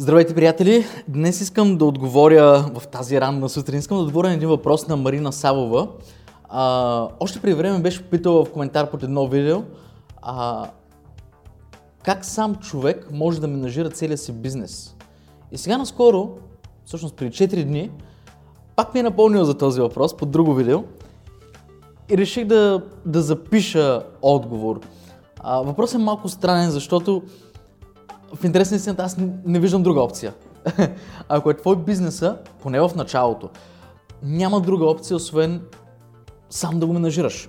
Здравейте, приятели! Днес искам да отговоря в тази ранна сутрин. Искам да отговоря на един въпрос на Марина Савова. А, още при време беше питала в коментар под едно видео а, как сам човек може да менажира целия си бизнес. И сега наскоро, всъщност преди 4 дни, пак ми е напълнил за този въпрос под друго видео и реших да, да запиша отговор. А, въпросът е малко странен, защото в интерес на аз не виждам друга опция. Ако е твой бизнеса, поне в началото, няма друга опция, освен сам да го менажираш.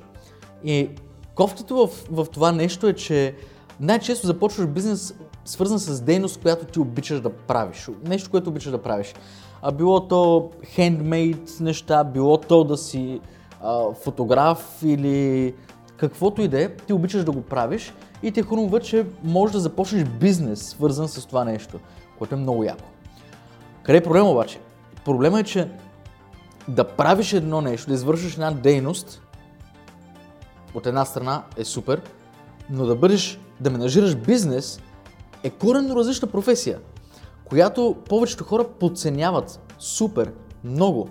И кофтото в, в това нещо е, че най-често започваш бизнес свързан с дейност, която ти обичаш да правиш. Нещо, което обичаш да правиш. А било то хендмейд неща, било то да си а, фотограф или каквото и да е, ти обичаш да го правиш и те хрумва, че можеш да започнеш бизнес, свързан с това нещо, което е много яко. Къде е проблема обаче? Проблема е, че да правиш едно нещо, да извършиш една дейност, от една страна е супер, но да бъдеш, да менажираш бизнес е коренно различна професия, която повечето хора подценяват супер, много.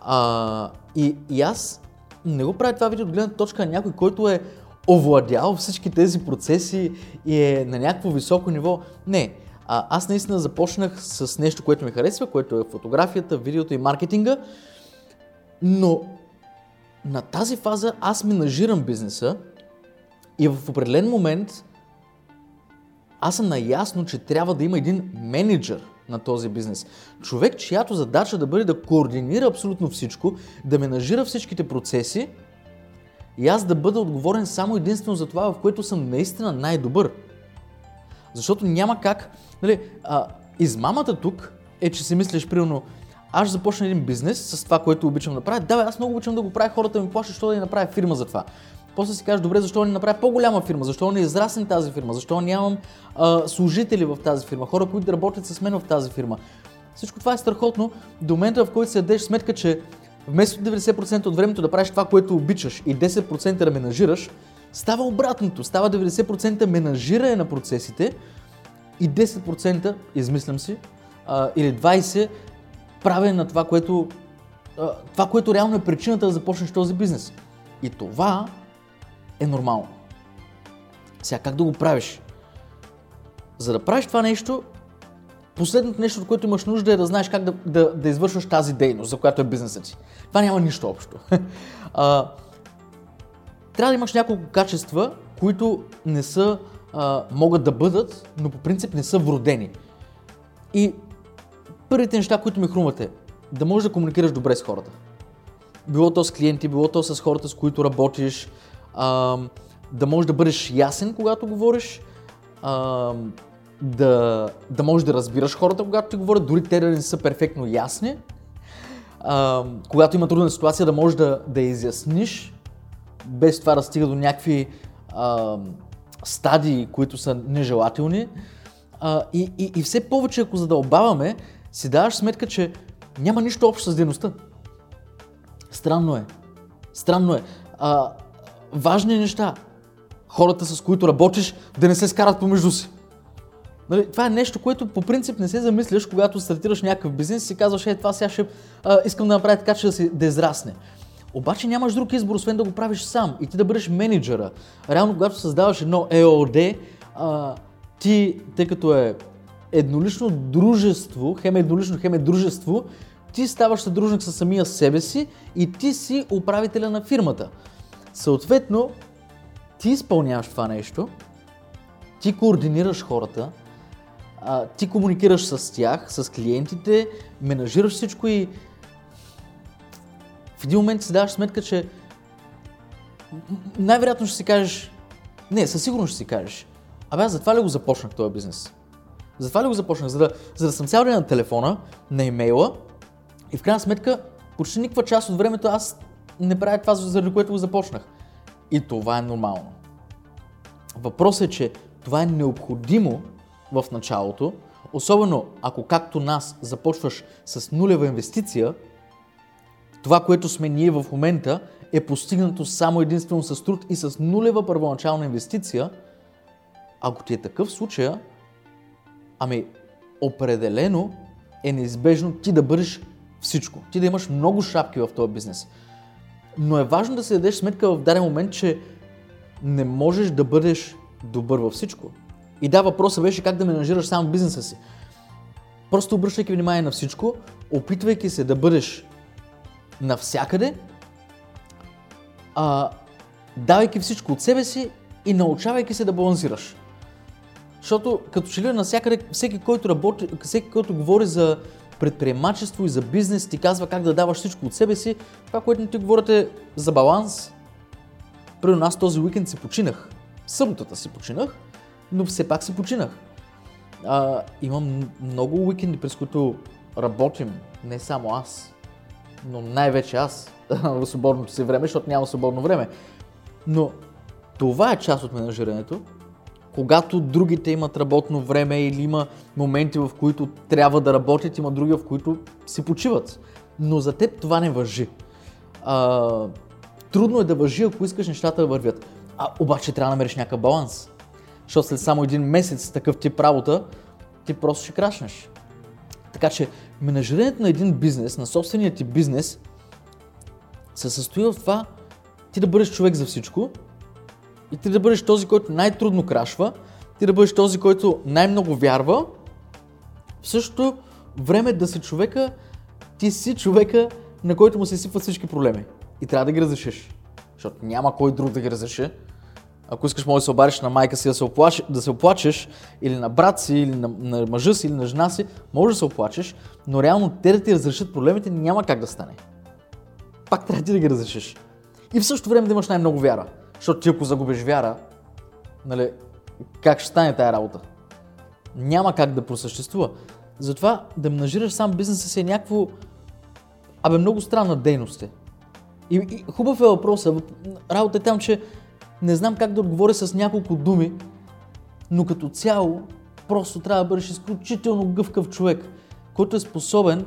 А, и, и аз не го правя това видео от гледна точка на някой, който е овладял всички тези процеси и е на някакво високо ниво. Не. А, аз наистина започнах с нещо, което ми харесва, което е фотографията, видеото и маркетинга, но на тази фаза аз менажирам бизнеса и в определен момент аз съм наясно, че трябва да има един менеджер на този бизнес. Човек, чиято задача да бъде да координира абсолютно всичко, да менажира всичките процеси и аз да бъда отговорен само единствено за това, в което съм наистина най-добър. Защото няма как. Нали, а, измамата тук е, че си мислиш, примерно, аз започна един бизнес с това, което обичам да правя. Да, бе, аз много обичам да го правя, хората ми плащат, защо да ни направя фирма за това. После си кажеш, добре, защо не направя по-голяма фирма, защо не израсне тази фирма, защо нямам а, служители в тази фирма, хора, които работят с мен в тази фирма. Всичко това е страхотно до момента, в който си дадеш сметка, че вместо 90% от времето да правиш това, което обичаш и 10% да менажираш, става обратното. Става 90% менажиране на процесите и 10%, измислям си, а, или 20% правене на това, което, а, това, което реално е причината да започнеш този бизнес. И това е нормално. Сега как да го правиш? За да правиш това нещо, последното нещо, от което имаш нужда е да знаеш как да, да, да извършваш тази дейност, за която е бизнесът ти. Това няма нищо общо. а, трябва да имаш няколко качества, които не са, а, могат да бъдат, но по принцип не са вродени. И първите неща, които ми хрумват е да можеш да комуникираш добре с хората. Било то с клиенти, било то с хората, с които работиш, а, да можеш да бъдеш ясен, когато говориш, а, да, да можеш да разбираш хората, когато ти говорят, дори те да не са перфектно ясни. А, когато има трудна ситуация, да можеш да, да изясниш, без това да стига до някакви а, стадии, които са нежелателни. А, и, и, и все повече, ако задълбаваме, си даваш сметка, че няма нищо общо с дейността. Странно е. Странно е. А, важни неща. Хората, с които работиш, да не се скарат помежду си. Нали, това е нещо, което по принцип не се замисляш, когато стартираш някакъв бизнес и си казваш, е, това сега ще а, искам да направя така, че да, си, да израсне. Обаче нямаш друг избор, освен да го правиш сам и ти да бъдеш менеджера. Реално, когато създаваш едно EOD, а, ти, тъй като е еднолично дружество, хем е еднолично, хем е дружество, ти ставаш съдружник със самия себе си и ти си управителя на фирмата. Съответно, ти изпълняваш това нещо, ти координираш хората, ти комуникираш с тях, с клиентите, менажираш всичко и в един момент си даваш сметка, че най-вероятно ще си кажеш, не, със сигурност ще си кажеш, абе аз затова ли го започнах този бизнес? Затова ли го започнах? За да, за да съм цял ден на телефона, на имейла и в крайна сметка почти никаква част от времето аз не правя това, заради което го започнах. И това е нормално. Въпросът е, че това е необходимо в началото, особено ако както нас започваш с нулева инвестиция, това, което сме ние в момента, е постигнато само единствено с труд и с нулева първоначална инвестиция. Ако ти е такъв случай, ами определено е неизбежно ти да бъдеш всичко. Ти да имаш много шапки в този бизнес. Но е важно да се дадеш сметка в даден момент, че не можеш да бъдеш добър във всичко. И да, въпросът беше как да менажираш само бизнеса си. Просто обръщайки внимание на всичко, опитвайки се да бъдеш навсякъде, а, давайки всичко от себе си и научавайки се да балансираш. Защото като че ли навсякъде всеки, който работи, всеки, който говори за предприемачество и за бизнес, ти казва как да даваш всичко от себе си. Това, което ти говорите за баланс, при нас този уикенд си починах. Съботата си починах, но все пак си починах. А, имам много уикенди, през които работим, не само аз, но най-вече аз в свободното си време, защото няма свободно време. Но това е част от менажирането, когато другите имат работно време или има моменти, в които трябва да работят, има други, в които си почиват. Но за теб това не въжи. А, трудно е да въжи, ако искаш нещата да вървят. А обаче трябва да намериш някакъв баланс. Защото след само един месец такъв тип работа, ти просто ще крашнеш. Така че менажирането на един бизнес, на собствения ти бизнес, се състои в това ти да бъдеш човек за всичко и ти да бъдеш този, който най-трудно крашва, ти да бъдеш този, който най-много вярва, в същото време да си човека, ти си човека, на който му се сипват всички проблеми. И трябва да ги разрешиш. Защото няма кой друг да ги разреши. Ако искаш, може да се обадиш на майка си да се, оплачеш, да се оплачеш, или на брат си, или на, на мъжа си, или на жена си, може да се оплачеш, но реално те да ти разрешат проблемите няма как да стане. Пак трябва ти да ги разрешиш. И в същото време да имаш най-много вяра. Защото ти ако загубиш вяра, нали, как ще стане тая работа? Няма как да просъществува. Затова да менажираш сам бизнеса си е някакво... Абе, много странна дейност е. И, и хубав е въпросът. Работа е там, че не знам как да отговоря с няколко думи, но като цяло просто трябва да бъдеш изключително гъвкав човек, който е способен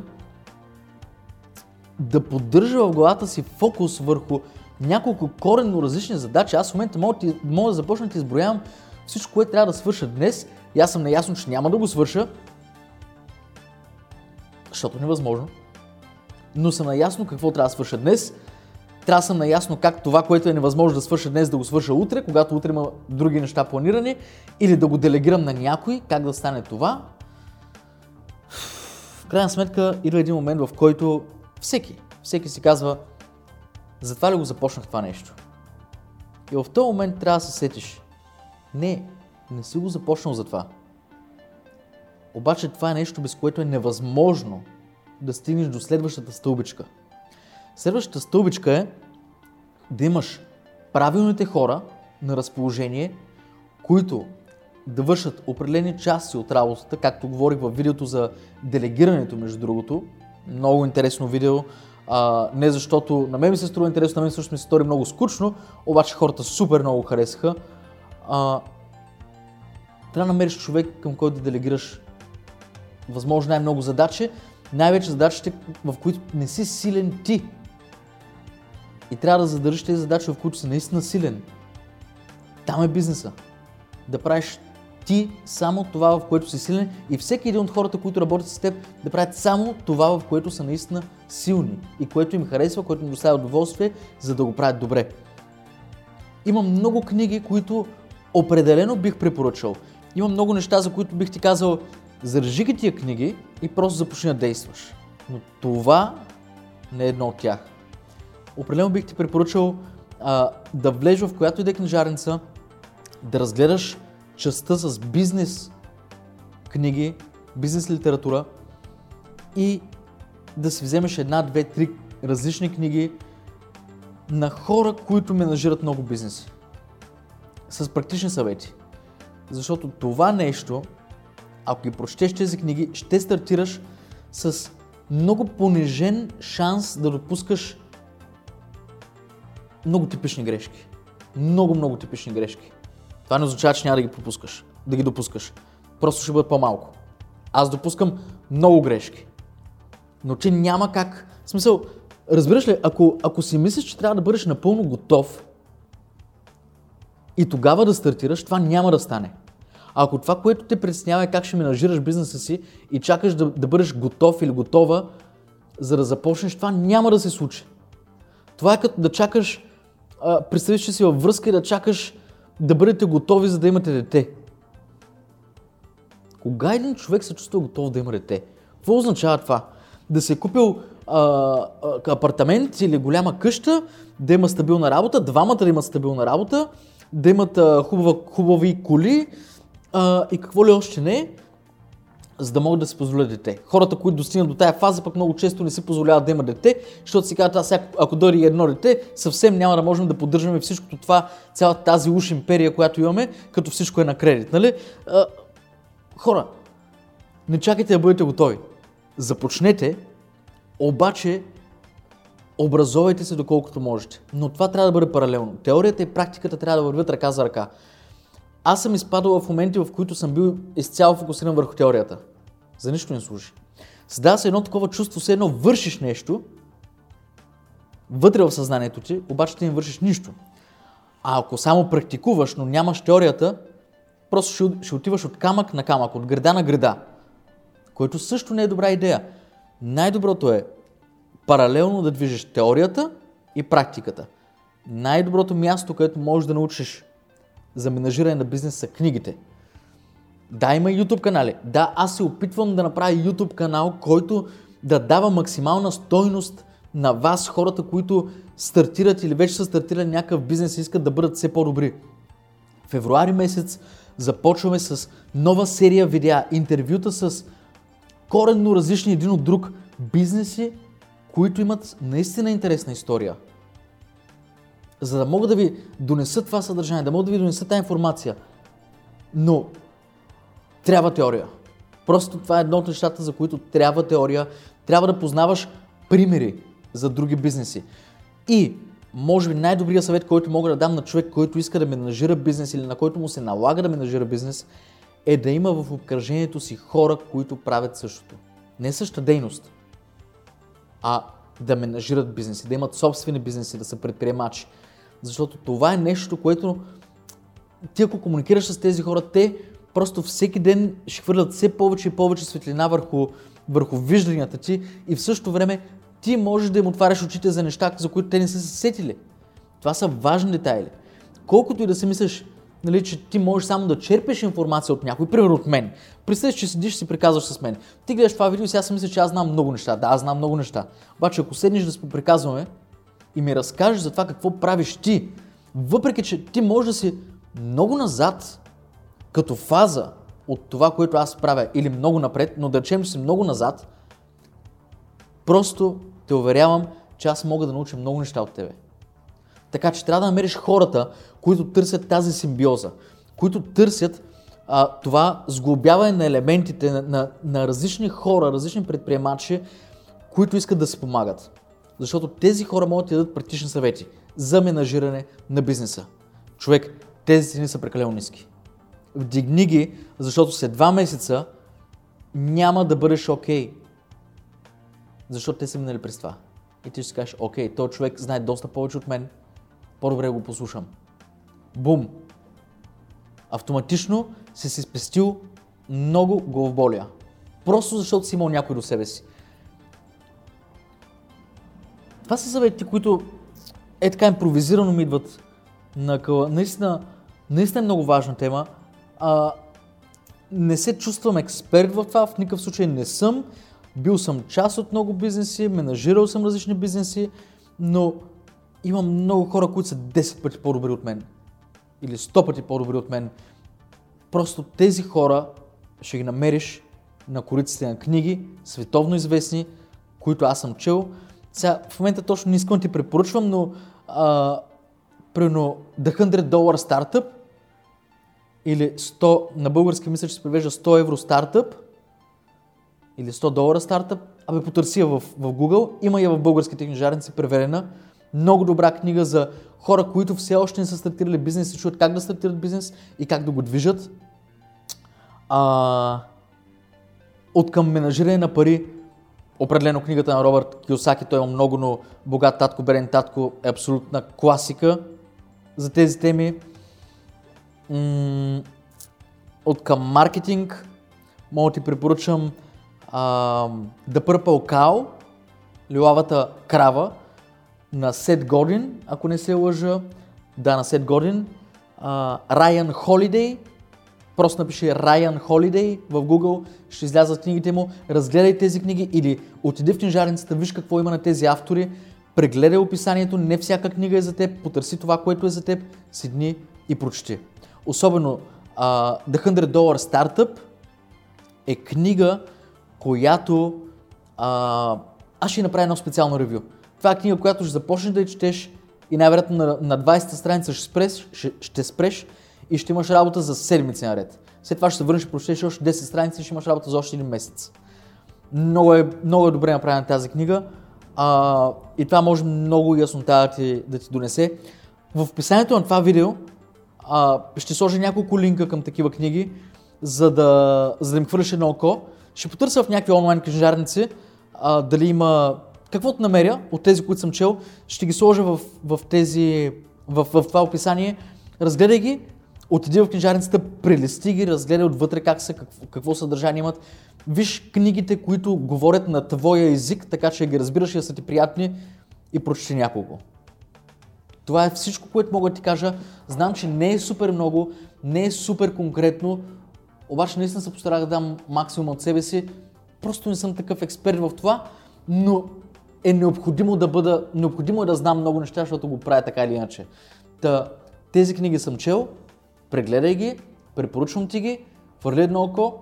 да поддържа в главата си фокус върху няколко коренно различни задачи. Аз в момента мога, мога да започна да изброявам всичко, което трябва да свърша днес и аз съм наясно, че няма да го свърша, защото невъзможно. Но съм наясно какво трябва да свърша днес. Трябва да съм наясно как това, което е невъзможно да свърша днес, да го свърша утре, когато утре има други неща планирани, или да го делегирам на някой, как да стане това. В крайна сметка идва един момент, в който всеки, всеки си казва, затова ли го започнах това нещо? И в този момент трябва да се сетиш. Не, не си го започнал за това. Обаче това е нещо, без което е невъзможно да стигнеш до следващата стълбичка. Следващата стълбичка е да имаш правилните хора на разположение, които да вършат определени части от работата, както говорих в видеото за делегирането, между другото. Много интересно видео, а, не защото на мен ми се струва интересно, на мен също ми се стори много скучно, обаче хората супер много харесаха. А, трябва да намериш човек, към който да делегираш възможно най-много задачи, най-вече задачите, в които не си силен ти. И трябва да задържиш тези задачи, в които си наистина силен. Там е бизнеса. Да правиш ти само това, в което си силен и всеки един от хората, които работят с теб, да правят само това, в което са наистина силни и което им харесва, което им доставя удоволствие, за да го правят добре. Има много книги, които определено бих препоръчал. Има много неща, за които бих ти казал, зарежи ги тия книги и просто започни да действаш. Но това не е едно от тях. Определено бих ти препоръчал а, да влезеш в която и да е книжарница, да разгледаш частта с бизнес книги, бизнес литература и да си вземеш една, две, три различни книги на хора, които менажират много бизнеси. С практични съвети. Защото това нещо, ако ги прочетеш тези книги, ще стартираш с много понижен шанс да допускаш много типични грешки. Много, много типични грешки. Това не означава, че няма да ги пропускаш, да ги допускаш. Просто ще бъдат по-малко. Аз допускам много грешки. Но че няма как. В смисъл, разбираш ли, ако, ако си мислиш, че трябва да бъдеш напълно готов и тогава да стартираш, това няма да стане. А ако това, което те притеснява е как ще менажираш бизнеса си и чакаш да, да бъдеш готов или готова, за да започнеш, това няма да се случи. Това е като да чакаш, представиш, че си във връзка и да чакаш да бъдете готови, за да имате дете. Кога един човек се чувства готов да има дете? Какво означава това? Да се е купил а, а, апартамент или голяма къща, да има стабилна работа, двамата да имат стабилна работа, да имат а, хубава, хубави коли а, и какво ли още не, за да могат да си позволят дете. Хората, които достигнат до тази фаза, пък много често не си позволяват да има дете, защото си казват, аз ако дойде едно дете, съвсем няма да можем да поддържаме всичкото това, цялата тази уж империя, която имаме, като всичко е на кредит. Нали? А, хора, не чакайте да бъдете готови. Започнете, обаче образовайте се доколкото можете. Но това трябва да бъде паралелно. Теорията и практиката трябва да вървят ръка за ръка. Аз съм изпадал в моменти, в които съм бил изцяло фокусиран върху теорията. За нищо не служи. Създава се едно такова чувство, все едно вършиш нещо, вътре в съзнанието ти, обаче ти не вършиш нищо. А ако само практикуваш, но нямаш теорията, просто ще, ще отиваш от камък на камък, от града на града, което също не е добра идея. Най-доброто е паралелно да движиш теорията и практиката. Най-доброто място, където можеш да научиш за менажиране на бизнес са книгите. Да, има YouTube канали. Да, аз се опитвам да направя YouTube канал, който да дава максимална стойност на вас, хората, които стартират или вече са стартирали някакъв бизнес и искат да бъдат все по-добри. Февруари месец започваме с нова серия видеа, интервюта с коренно различни един от друг бизнеси, които имат наистина интересна история. За да мога да ви донеса това съдържание, да мога да ви донеса тази информация. Но трябва теория. Просто това е едно от нещата, за които трябва теория. Трябва да познаваш примери за други бизнеси. И може би най-добрият съвет, който мога да дам на човек, който иска да менажира бизнес или на който му се налага да менажира бизнес, е да има в обкръжението си хора, които правят същото. Не същата дейност, а да менажират бизнеси, да имат собствени бизнеси, да са предприемачи. Защото това е нещо, което ти ако комуникираш с тези хора, те просто всеки ден ще хвърлят все повече и повече светлина върху, върху вижданията ти и в същото време ти можеш да им отваряш очите за неща, за които те не са се сетили. Това са важни детайли. Колкото и да си мислиш, нали, че ти можеш само да черпиш информация от някой, примерно от мен. Представи че седиш и си приказваш с мен. Ти гледаш това видео и сега си мисля, че аз знам много неща. Да, аз знам много неща. Обаче ако седнеш да се поприказваме и ми разкажеш за това какво правиш ти, въпреки че ти можеш да си много назад като фаза от това, което аз правя или много напред, но да речем, че си много назад, просто те уверявам, че аз мога да науча много неща от тебе. Така че трябва да намериш хората, които търсят тази симбиоза, които търсят а, това сглобяване на елементите на, на, на различни хора, различни предприемачи, които искат да се помагат. Защото тези хора могат да ти дадат практични съвети за менажиране на бизнеса. Човек, тези цени са прекалено ниски. Вдигни ги, защото след два месеца няма да бъдеш окей. Okay. Защото те са минали през това. И ти ще кажеш, окей, този човек знае доста повече от мен, по-добре го послушам. Бум! Автоматично си си спестил много главоболия. Просто защото си имал някой до себе си. Това са съвети, които е така импровизирано ми идват на къла. Наистина, наистина е много важна тема. А, не се чувствам експерт в това, в никакъв случай не съм. Бил съм част от много бизнеси, менажирал съм различни бизнеси, но имам много хора, които са 10 пъти по-добри от мен. Или 100 пъти по-добри от мен. Просто тези хора ще ги намериш на кориците на книги, световно известни, които аз съм чел. Сега, в момента точно не искам да ти препоръчвам, но а, примерно The 100 Dollar Startup или 100, на български мисля, че се превежда 100 евро стартъп или 100 долара стартъп, абе потърси я в, в Google, има я в българските книжарници преведена. Много добра книга за хора, които все още не са стартирали бизнес и чуят как да стартират бизнес и как да го движат. А, от към менажиране на пари, определено книгата на Робърт Киосаки, той има много, но богат татко, берен татко е абсолютна класика за тези теми. М- от към маркетинг, мога да ти препоръчам а, The Purple Cow, Лилавата крава на Сет Годин, ако не се лъжа. Да, на Сет Годин. Райан Холидей, просто напиши Ryan Holiday в Google, ще излязат книгите му, разгледай тези книги или отиди в книжарницата, виж какво има на тези автори, прегледай описанието, не всяка книга е за теб, потърси това, което е за теб, седни и прочети. Особено uh, The 100 Dollar Startup е книга, която uh, аз ще направя едно специално ревю. Това е книга, която ще започнеш да я четеш и най-вероятно на, на 20-та страница ще спреш, ще, ще спреш и ще имаш работа за седмици наред. След това ще се върнеш и прочетеш още 10 страници и ще имаш работа за още един месец. Много е, много е добре направена тази книга а, и това може много яснота да ти, да ти донесе. В описанието на това видео а, ще сложа няколко линка към такива книги, за да, за да им хвърляш едно око. Ще потърся в някакви онлайн книжарници а, дали има каквото намеря от тези, които съм чел, ще ги сложа в, в, тези, в, в това описание. Разгледай ги, отиди в книжарницата, прелисти ги, разгледай отвътре как са, какво, какво съдържание имат. Виж книгите, които говорят на твоя език, така че ги разбираш и да са ти приятни и прочети няколко. Това е всичко, което мога да ти кажа. Знам, че не е супер много, не е супер конкретно, обаче наистина се постарах да дам максимум от себе си. Просто не съм такъв експерт в това, но е необходимо да бъда, необходимо е да знам много неща, защото го правя така или иначе. Та, тези книги съм чел, прегледай ги, препоръчвам ти ги, хвърли едно око,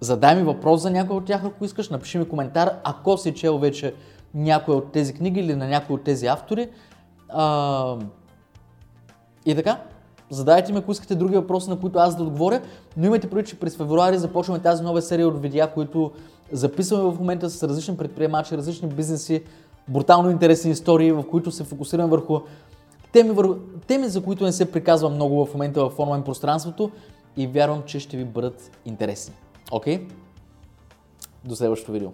задай ми въпрос за някой от тях, ако искаш, напиши ми коментар, ако си чел вече някой от тези книги или на някой от тези автори. А, и така, задайте ми, ако искате други въпроси, на които аз да отговоря, но имайте предвид, че през февруари започваме тази нова серия от видеа, които записваме в момента с различни предприемачи, различни бизнеси, брутално интересни истории, в които се фокусираме върху теми, върху теми, за които не се приказва много в момента в онлайн пространството и вярвам, че ще ви бъдат интересни. Окей? Okay? До следващото видео.